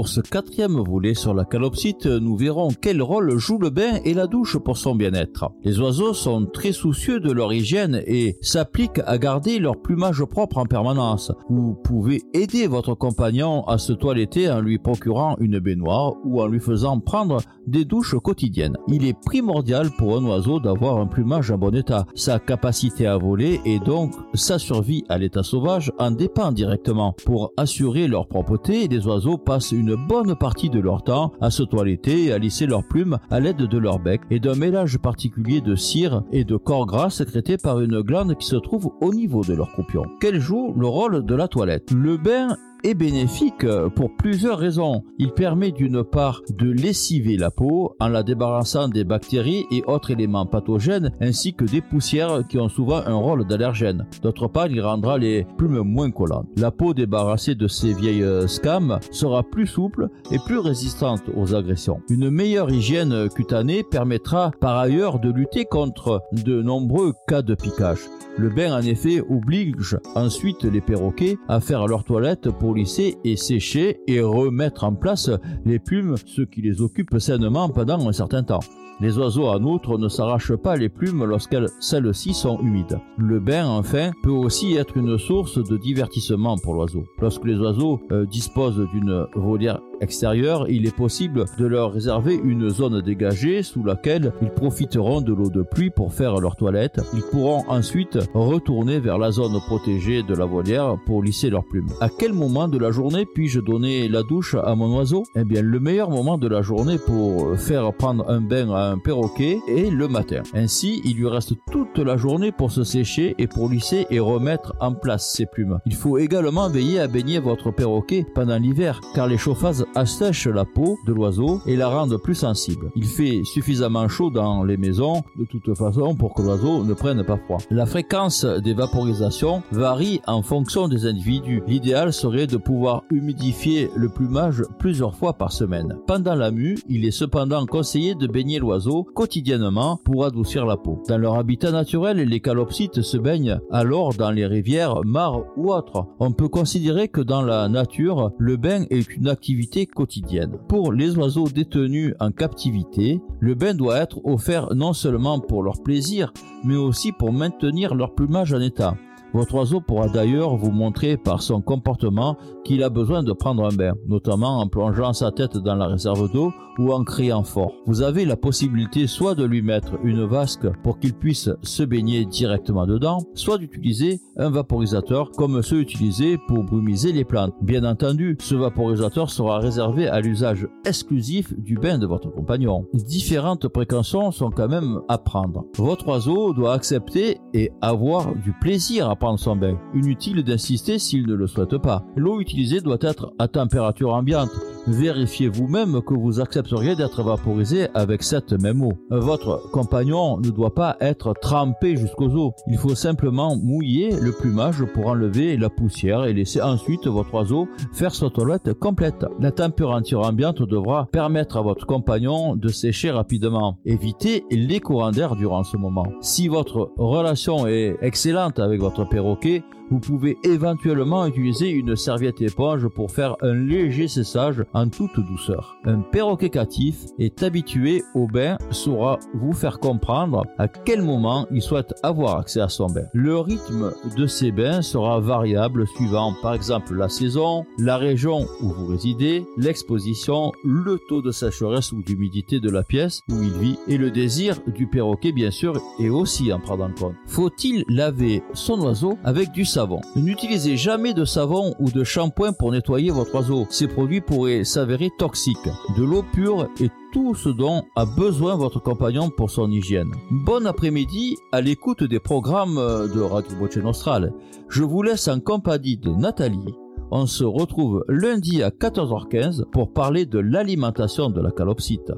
Pour ce quatrième volet sur la calopsite, nous verrons quel rôle joue le bain et la douche pour son bien-être. Les oiseaux sont très soucieux de leur hygiène et s'appliquent à garder leur plumage propre en permanence. Vous pouvez aider votre compagnon à se toiletter en lui procurant une baignoire ou en lui faisant prendre des douches quotidiennes. Il est primordial pour un oiseau d'avoir un plumage en bon état. Sa capacité à voler et donc sa survie à l'état sauvage en dépend directement. Pour assurer leur propreté, les oiseaux passent une bonne partie de leur temps à se toiletter et à lisser leurs plumes à l'aide de leur bec et d'un mélange particulier de cire et de corps gras sécrété par une glande qui se trouve au niveau de leur croupion. Quel joue le rôle de la toilette? Le bain est bénéfique pour plusieurs raisons. Il permet d'une part de lessiver la peau en la débarrassant des bactéries et autres éléments pathogènes ainsi que des poussières qui ont souvent un rôle d'allergène. D'autre part, il rendra les plumes moins collantes. La peau débarrassée de ces vieilles scames sera plus souple et plus résistante aux agressions. Une meilleure hygiène cutanée permettra par ailleurs de lutter contre de nombreux cas de piquage. Le bain en effet oblige ensuite les perroquets à faire leur toilette pour et sécher et remettre en place les plumes, ce qui les occupe sainement pendant un certain temps. Les oiseaux en outre ne s'arrachent pas les plumes lorsque celles-ci sont humides. Le bain enfin peut aussi être une source de divertissement pour l'oiseau. Lorsque les oiseaux euh, disposent d'une volière extérieure, il est possible de leur réserver une zone dégagée sous laquelle ils profiteront de l'eau de pluie pour faire leur toilette. Ils pourront ensuite retourner vers la zone protégée de la volière pour lisser leurs plumes. À quel moment de la journée puis-je donner la douche à mon oiseau? Eh bien, le meilleur moment de la journée pour faire prendre un bain à un perroquet est le matin. Ainsi, il lui reste toute la journée pour se sécher et pour lisser et remettre en place ses plumes. Il faut également veiller à baigner votre perroquet pendant l'hiver, car les chauffages assèchent la peau de l'oiseau et la rendent plus sensible. Il fait suffisamment chaud dans les maisons de toute façon pour que l'oiseau ne prenne pas froid. La fréquence des vaporisations varie en fonction des individus. L'idéal serait de pouvoir humidifier le plumage plusieurs fois par semaine. Pendant la mue, il est cependant conseillé de baigner l'oiseau quotidiennement pour adoucir la peau. Dans leur habitat naturel, les calopsites se baignent alors dans les rivières, mares ou autres. On peut considérer que dans la nature, le bain est une activité Pour les oiseaux détenus en captivité, le bain doit être offert non seulement pour leur plaisir, mais aussi pour maintenir leur plumage en état. Votre oiseau pourra d'ailleurs vous montrer par son comportement qu'il a besoin de prendre un bain, notamment en plongeant sa tête dans la réserve d'eau ou en criant fort. Vous avez la possibilité soit de lui mettre une vasque pour qu'il puisse se baigner directement dedans, soit d'utiliser un vaporisateur comme ceux utilisés pour brumiser les plantes. Bien entendu, ce vaporisateur sera réservé à l'usage exclusif du bain de votre compagnon. Différentes précautions sont quand même à prendre. Votre oiseau doit accepter et avoir du plaisir à prendre son. Inutile d'insister s'il ne le souhaite pas. L'eau utilisée doit être à température ambiante. Vérifiez vous-même que vous accepteriez d'être vaporisé avec cette même eau. Votre compagnon ne doit pas être trempé jusqu'aux os. Il faut simplement mouiller le plumage pour enlever la poussière et laisser ensuite votre oiseau faire sa toilette complète. La température ambiante devra permettre à votre compagnon de sécher rapidement. Évitez les courants d'air durant ce moment. Si votre relation est excellente avec votre perroquet, vous pouvez éventuellement utiliser une serviette éponge pour faire un léger cessage en toute douceur. Un perroquet captif est habitué au bain saura vous faire comprendre à quel moment il souhaite avoir accès à son bain. Le rythme de ces bains sera variable suivant par exemple la saison, la région où vous résidez, l'exposition, le taux de sécheresse ou d'humidité de la pièce où il vit et le désir du perroquet bien sûr est aussi en prendre en compte. Faut-il laver son oiseau avec du N'utilisez jamais de savon ou de shampoing pour nettoyer votre oiseau. Ces produits pourraient s'avérer toxiques. De l'eau pure est tout ce dont a besoin votre compagnon pour son hygiène. Bon après-midi à l'écoute des programmes de Radio Boche Nostral. Je vous laisse en compagnie de Nathalie. On se retrouve lundi à 14h15 pour parler de l'alimentation de la calopsite.